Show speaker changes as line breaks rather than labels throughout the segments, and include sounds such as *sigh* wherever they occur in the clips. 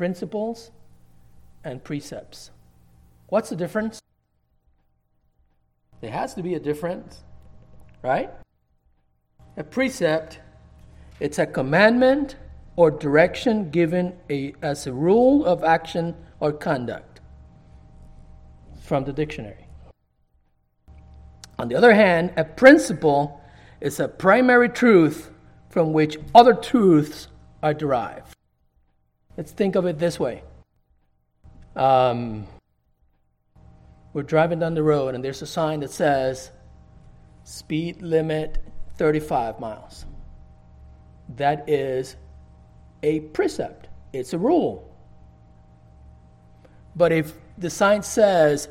principles and precepts. What's the difference? There has to be a difference, right? A precept, it's a commandment or direction given a, as a rule of action or conduct from the dictionary. On the other hand, a principle is a primary truth from which other truths are derived. Let's think of it this way. Um, we're driving down the road, and there's a sign that says, speed limit 35 miles. That is a precept, it's a rule. But if the sign says,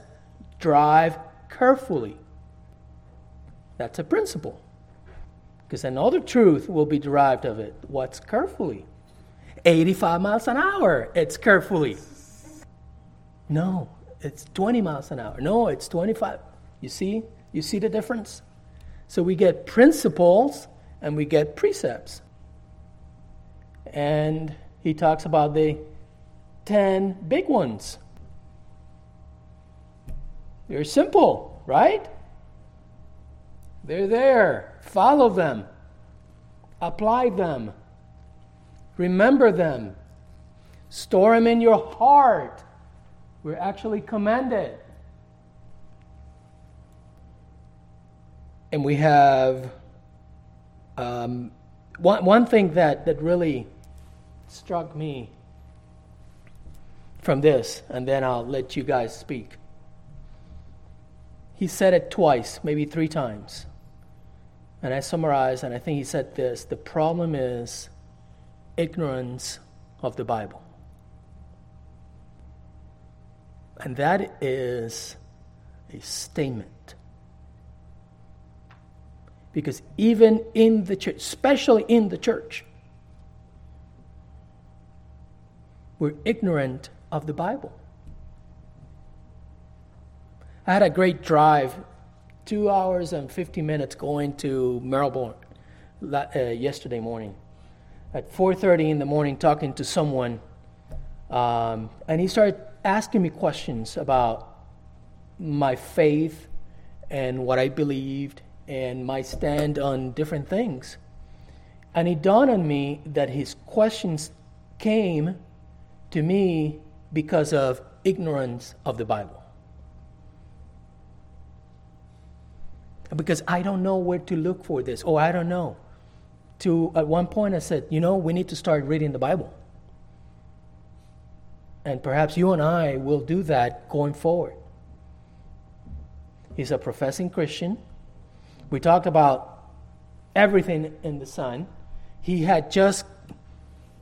drive carefully, that's a principle. Because another truth will be derived of it. What's carefully? 85 miles an hour, it's carefully. No, it's 20 miles an hour. No, it's 25. You see? You see the difference? So we get principles and we get precepts. And he talks about the 10 big ones. They're simple, right? They're there. Follow them. Apply them. Remember them. Store them in your heart. We're actually commanded. And we have um, one, one thing that, that really struck me from this, and then I'll let you guys speak. He said it twice, maybe three times. And I summarized, and I think he said this the problem is ignorance of the Bible. And that is a statement. Because even in the church, especially in the church, we're ignorant of the Bible. I had a great drive, two hours and 50 minutes going to Melbourne uh, yesterday morning. At 4:30 in the morning, talking to someone, um, and he started asking me questions about my faith and what I believed and my stand on different things. And it dawned on me that his questions came to me because of ignorance of the Bible. Because I don't know where to look for this, or I don't know. To at one point I said, you know, we need to start reading the Bible. And perhaps you and I will do that going forward. He's a professing Christian. We talked about everything in the sun. He had just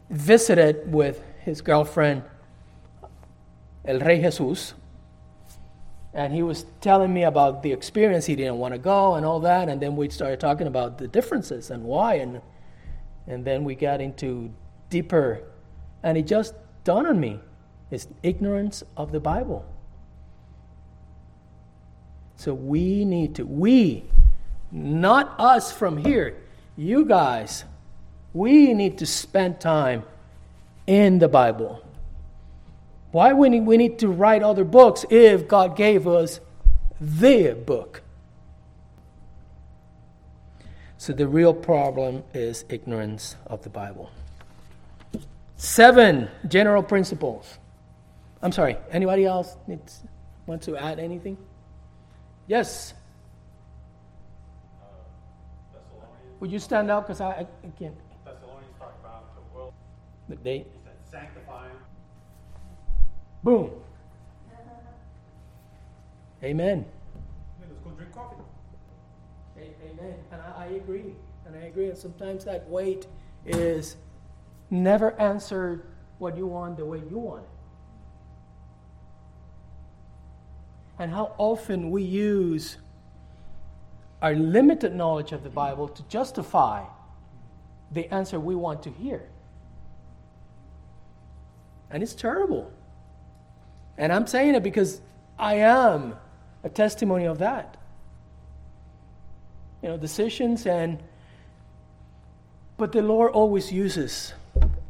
visited with his girlfriend, El Rey Jesus, and he was telling me about the experience. He didn't want to go and all that. And then we started talking about the differences and why. And, and then we got into deeper. And it just dawned on me it's ignorance of the Bible. So we need to, we, not us from here, you guys, we need to spend time in the Bible. Why need, we need to write other books if God gave us the book? So the real problem is ignorance of the Bible. Seven general principles. I'm sorry, anybody else needs, want to add anything? Yes. Uh, Would you stand up? Because I, I, can't.
Thessalonians talk about the world.
The date?
He said, sanctifying.
Boom. Amen.
Let's go drink coffee.
Amen. And I, I agree. And I agree. And sometimes that wait is never answered what you want the way you want it. and how often we use our limited knowledge of the Bible to justify the answer we want to hear. And it's terrible. And I'm saying it because I am a testimony of that. You know, decisions and but the Lord always uses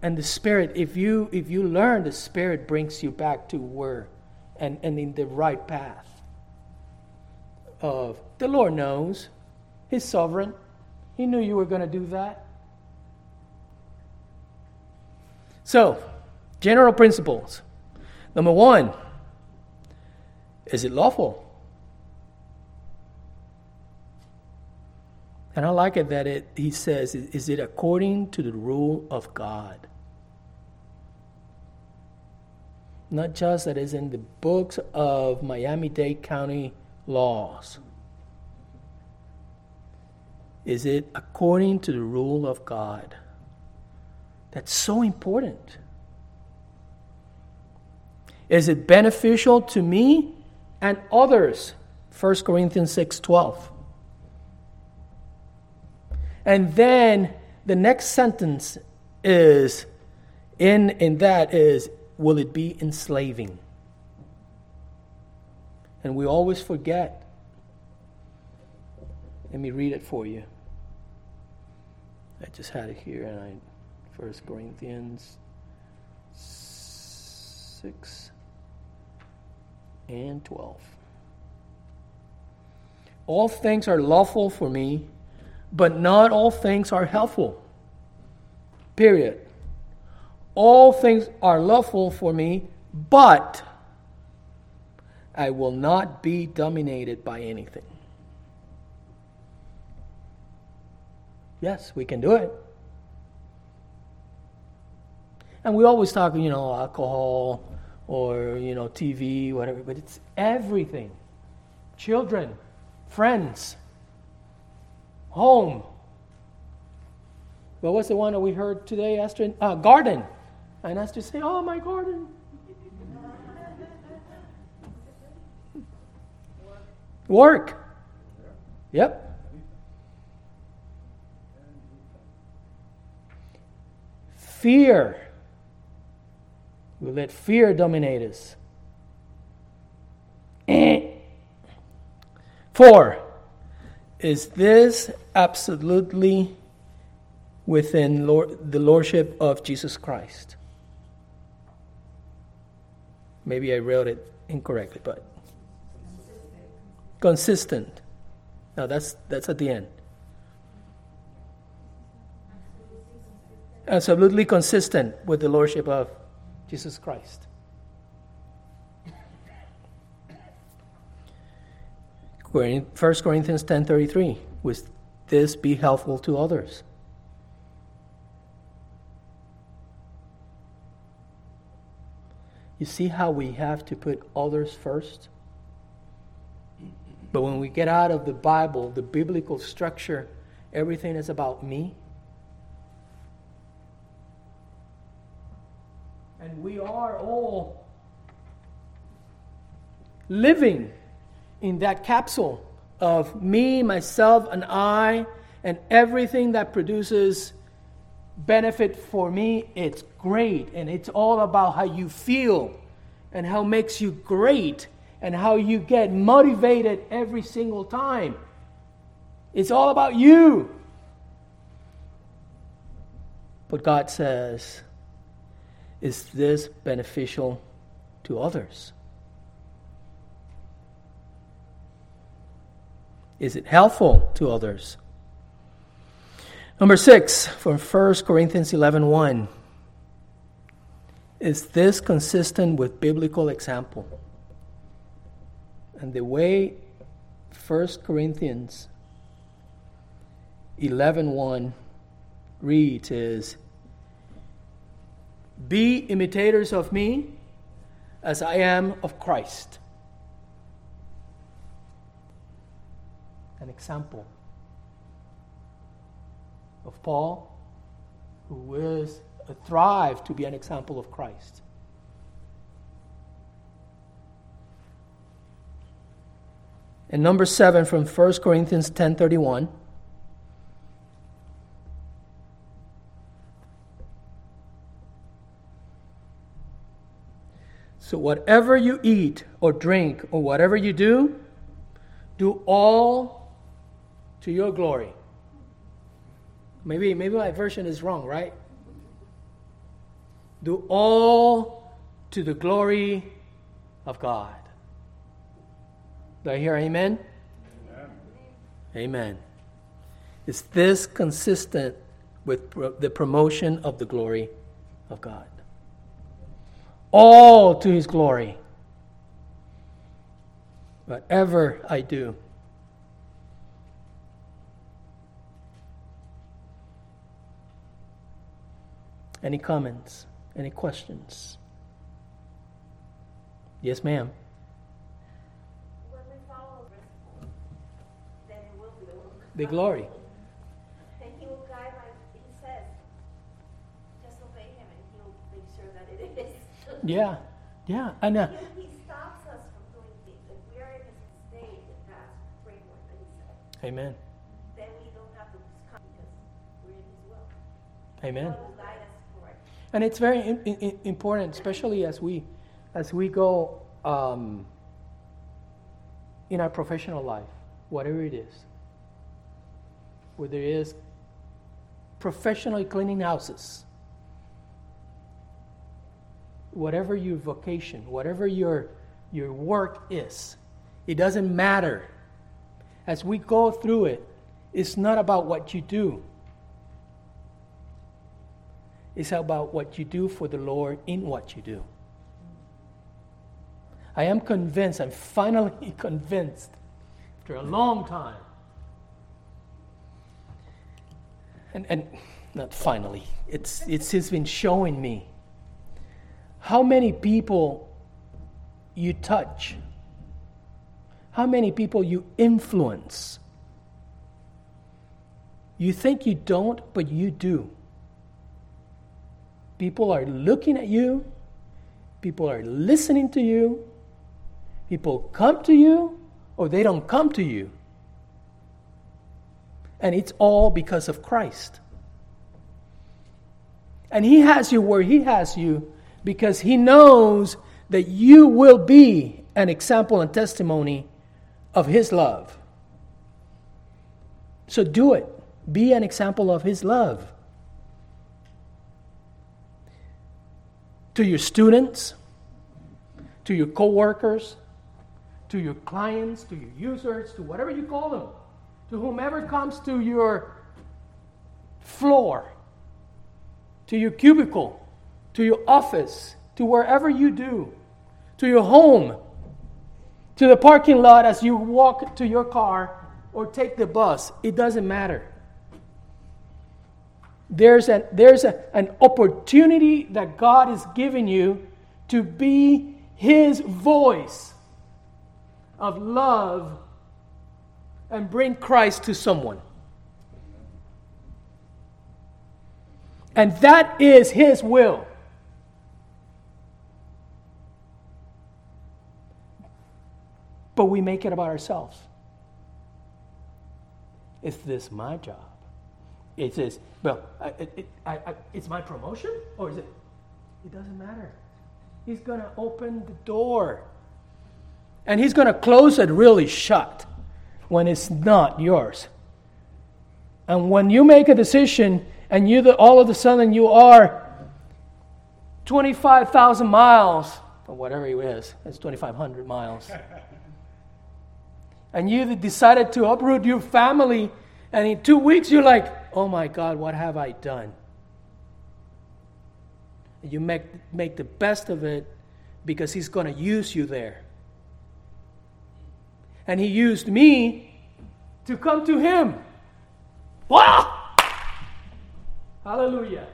And the Spirit, if you if you learn, the Spirit brings you back to where and, and in the right path of the Lord knows. He's sovereign. He knew you were going to do that. So, general principles. Number one, is it lawful? And I like it that it, he says, is it according to the rule of God? Not just that is in the books of Miami Dade County laws. Is it according to the rule of God? That's so important. Is it beneficial to me and others? 1 Corinthians 6:12. And then the next sentence is in in that is will it be enslaving? And we always forget. Let me read it for you. I just had it here and I First Corinthians 6 and 12. All things are lawful for me, but not all things are helpful. Period. All things are lawful for me, but I will not be dominated by anything. Yes, we can do it. And we always talk, you know, alcohol or, you know, TV, whatever, but it's everything children, friends, home. What was the one that we heard today, Esther? Uh, garden. And Esther say, Oh, my garden. Work. Yep. Fear. We let fear dominate us. Eh. Four, is this absolutely within Lord, the Lordship of Jesus Christ? Maybe I wrote it incorrectly, but consistent. Now that's that's at the end. Absolutely consistent with the lordship of Jesus Christ. First Corinthians 10:33 Will this be helpful to others? You see how we have to put others first? But when we get out of the Bible, the biblical structure, everything is about me. And we are all living in that capsule of me, myself, and I, and everything that produces benefit for me, it's great. And it's all about how you feel and how makes you great and how you get motivated every single time. It's all about you. But God says, is this beneficial to others? Is it helpful to others? Number six, from 1 Corinthians 11 1. Is this consistent with biblical example? And the way 1 Corinthians 11 1 reads is Be imitators of me as I am of Christ. An example of Paul, who is a thrive to be an example of Christ. And number seven from 1 Corinthians 10:31. So whatever you eat or drink or whatever you do, do all to your glory. Maybe maybe my version is wrong, right? Do all to the glory of God. Do I hear amen? Amen. Amen. Is this consistent with the promotion of the glory of God? All to his glory. Whatever I do. Any comments? Any questions? Yes, ma'am.
When we follow the principle, then it will be
The glory.
And he will guide like he says. Just obey him and he'll make sure that it is.
Yeah, yeah. And uh,
He, he stops us from doing things. If we are in his state, framework that he said,
amen.
then we don't have to come because we're in his will.
Amen.
God will guide us correct.
And it's very in, in, important, especially as we as we go um, in our professional life, whatever it is, whether it is professionally cleaning houses, whatever your vocation, whatever your your work is, it doesn't matter. As we go through it, it's not about what you do. It's about what you do for the Lord in what you do. I am convinced, I'm finally *laughs* convinced, after a long time, and, and not finally, it's, it's, it's been showing me how many people you touch, how many people you influence. You think you don't, but you do. People are looking at you. People are listening to you. People come to you or they don't come to you. And it's all because of Christ. And He has you where He has you because He knows that you will be an example and testimony of His love. So do it. Be an example of His love. to your students, to your coworkers, to your clients, to your users, to whatever you call them, to whomever comes to your floor, to your cubicle, to your office, to wherever you do, to your home, to the parking lot as you walk to your car or take the bus. It doesn't matter. There's, an, there's a, an opportunity that God is giving you to be His voice of love and bring Christ to someone. And that is His will. But we make it about ourselves. Is this my job? It says, well, it, it, I, I, it's my promotion? Or is it? It doesn't matter. He's going to open the door. And he's going to close it really shut when it's not yours. And when you make a decision and you all of a sudden you are 25,000 miles, or whatever it is, it's 2,500 miles. *laughs* and you decided to uproot your family, and in two weeks you're like, oh my God, what have I done? You make, make the best of it because He's going to use you there. And He used me to come to Him. Wow! Hallelujah.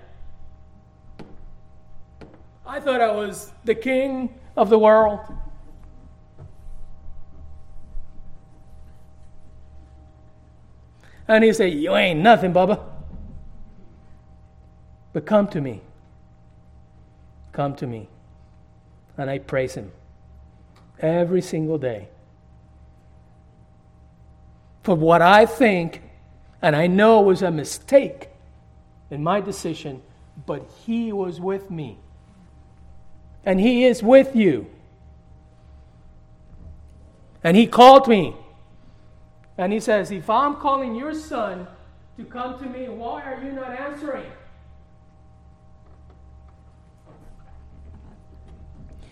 I thought I was the king of the world. And he said, You ain't nothing, Bubba. But come to me. Come to me. And I praise him every single day for what I think and I know was a mistake in my decision, but he was with me. And he is with you. And he called me and he says, If I'm calling your son to come to me, why are you not answering?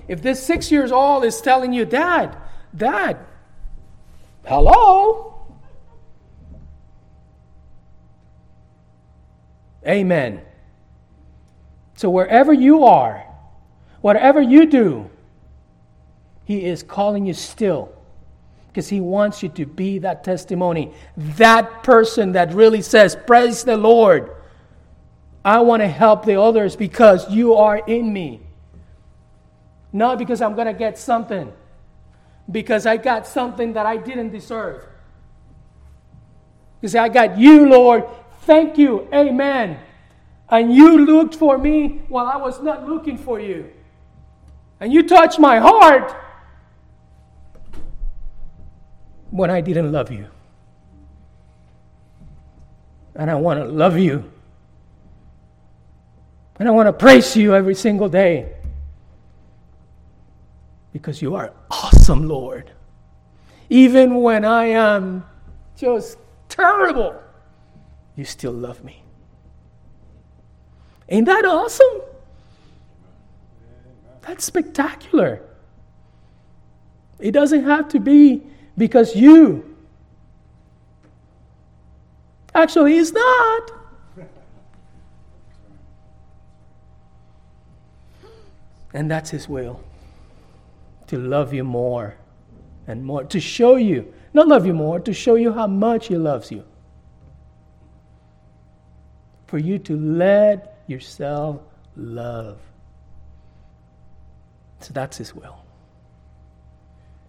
If this six years old is telling you, Dad, Dad, hello? Amen. So wherever you are, whatever you do, He is calling you still because He wants you to be that testimony, that person that really says, Praise the Lord. I want to help the others because you are in me. Not because I'm going to get something, because I got something that I didn't deserve. Because I got you, Lord. Thank you. Amen. And you looked for me while I was not looking for you. And you touched my heart when I didn't love you. And I want to love you. And I want to praise you every single day. Because you are awesome, Lord. Even when I am just terrible, you still love me. Ain't that awesome? That's spectacular. It doesn't have to be because you. Actually, it's not. And that's His will to love you more and more, to show you, not love you more, to show you how much He loves you. For you to let yourself love. So that's His will.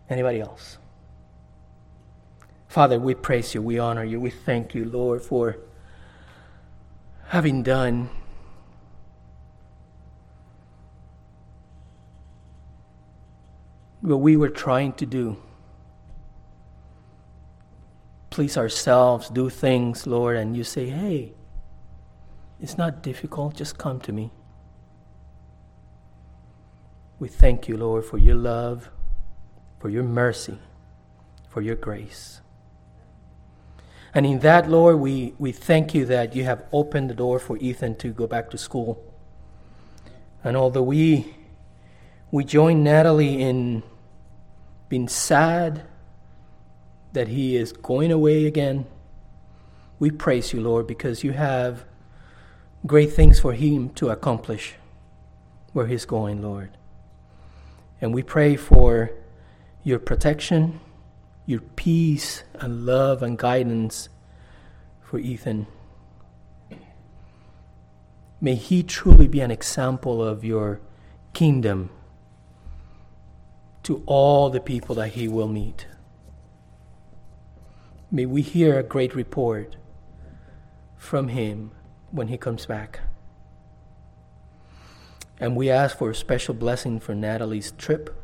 Anybody else? Father, we praise you, we honor you, we thank you, Lord, for having done what we were trying to do. Please ourselves, do things, Lord, and you say, hey, it's not difficult, just come to me. We thank you, Lord, for your love, for your mercy, for your grace. And in that, Lord, we, we thank you that you have opened the door for Ethan to go back to school. And although we, we join Natalie in being sad that he is going away again, we praise you, Lord, because you have great things for him to accomplish where he's going, Lord. And we pray for your protection your peace and love and guidance for Ethan. May he truly be an example of your kingdom to all the people that he will meet. May we hear a great report from him when he comes back. And we ask for a special blessing for Natalie's trip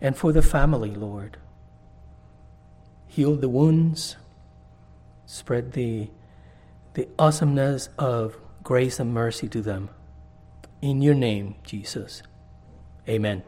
and for the family, Lord heal the wounds, spread the, the awesomeness of grace and mercy to them. In your name, Jesus. Amen.